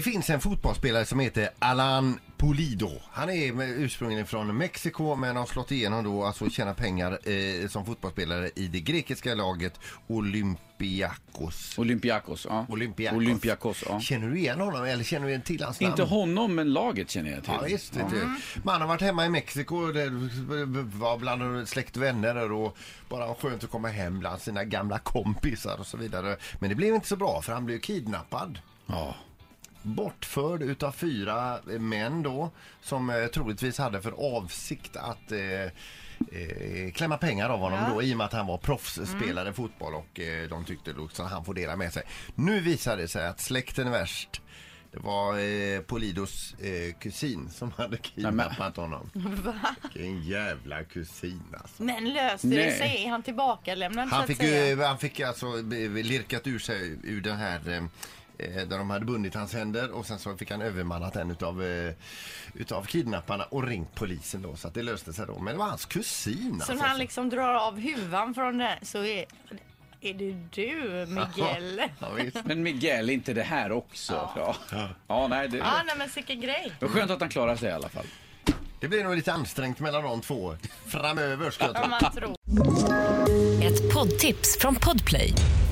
Det finns en fotbollsspelare som heter Alan Pulido. Han är ursprungligen från Mexiko men har slått igenom då, alltså tjäna pengar eh, som fotbollsspelare i det grekiska laget Olympiakos. Olympiakos, ja. Olympiakos. Olympiakos, ja. Känner du igen honom eller känner du igen till hans namn? Inte honom, men laget känner jag till. Ja, visst. Vet du. Man har varit hemma i Mexiko, det var bland släkt och vänner och bara skönt att komma hem bland sina gamla kompisar och så vidare. Men det blev inte så bra för han blev kidnappad. Ja. Bortförd utav fyra män då som eh, troligtvis hade för avsikt att eh, eh, klämma pengar av honom Ja. då i och med att han var proffsspelare i fotboll och eh, de tyckte då så han får dela med sig. Nu visar det sig att släkten är värst. Det var eh, Polidos eh, kusin som hade kidnappat honom. Va? Vilken jävla kusin alltså. Men löste Nej. det sig? Är han tillbakalämnad så Han att fick, säga? ju, han fick alltså eh, lirkat ur sig ur den här eh, eh, där de hade bundit hans händer och sen så fick han övermannat en utav, eh, utav kidnapparna och ringt polisen då så att det löste sig då. Men det var hans kusin Så alltså. när han liksom drar av huvan från den så är, är det du Miguel? Ja, visst. Men Miguel, inte det här också? Ja, ja. nej, det Ja, nej men vilken grej. det var skönt att han klarade sig i alla fall. Det blir nog lite ansträngt mellan de två framöver ska jag tro. Ett poddtips från Podplay.